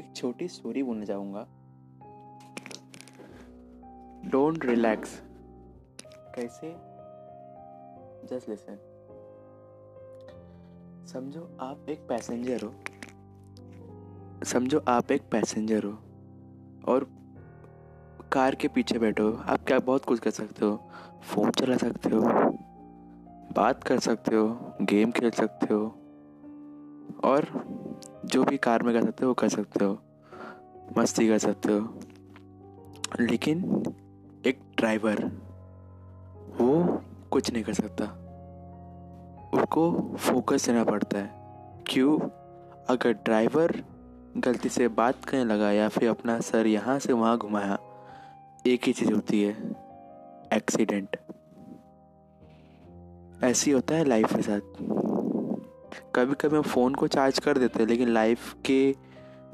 एक छोटी स्टोरी बोलना जाऊँगा। डोंट रिलैक्स कैसे? जस्ट लिसन समझो आप एक पैसेंजर हो। समझो आप एक पैसेंजर हो। और कार के पीछे बैठे आप क्या बहुत कुछ कर सकते हो? फ़ोन चला सकते हो। बात कर सकते हो। गेम खेल सकते हो। और जो भी कार में कर सकते हो, वो कर सकते हो। मस्ती कर सकते हो। लेकिन एक ड्राइवर, वो कुछ नहीं कर सकता। उसको फोकस देना पड़ता है। क्यों? अगर ड्राइवर गलती से बात करने लगा या फिर अपना सर यहाँ से वहाँ घुमाया, एक ही चीज़ होती है एक्सीडेंट ऐसी होता है लाइफ के साथ। कभी कभी हम फ़ोन को चार्ज कर देते हैं, लेकिन लाइफ के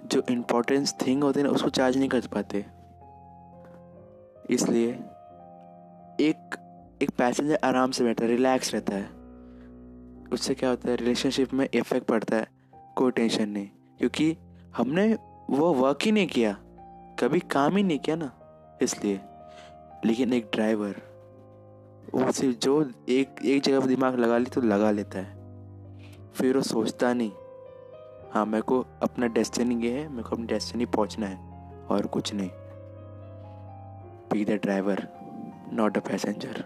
जो इम्पोर्टेंस थिंग होते हैं ना, उसको चार्ज नहीं कर पाते। इसलिए एक एक पैसेंजर आराम से बैठा है रिलैक्स रहता है। उससे क्या होता है रिलेशनशिप में इफ़ेक्ट पड़ता है, कोई टेंशन नहीं। क्योंकि हमने वो वर्क ही नहीं किया, कभी काम ही नहीं किया ना, इसलिए। लेकिन एक ड्राइवर वो सिर्फ़ जो एक एक जगह पर दिमाग लगा ली तो लगा लेता है। फिर वो सोचता नहीं। हाँ मेरे को अपना डेस्टिनी ये है, मेरे को अपनी डेस्टिनी पहुँचना है और कुछ नहीं। Be the driver not a passenger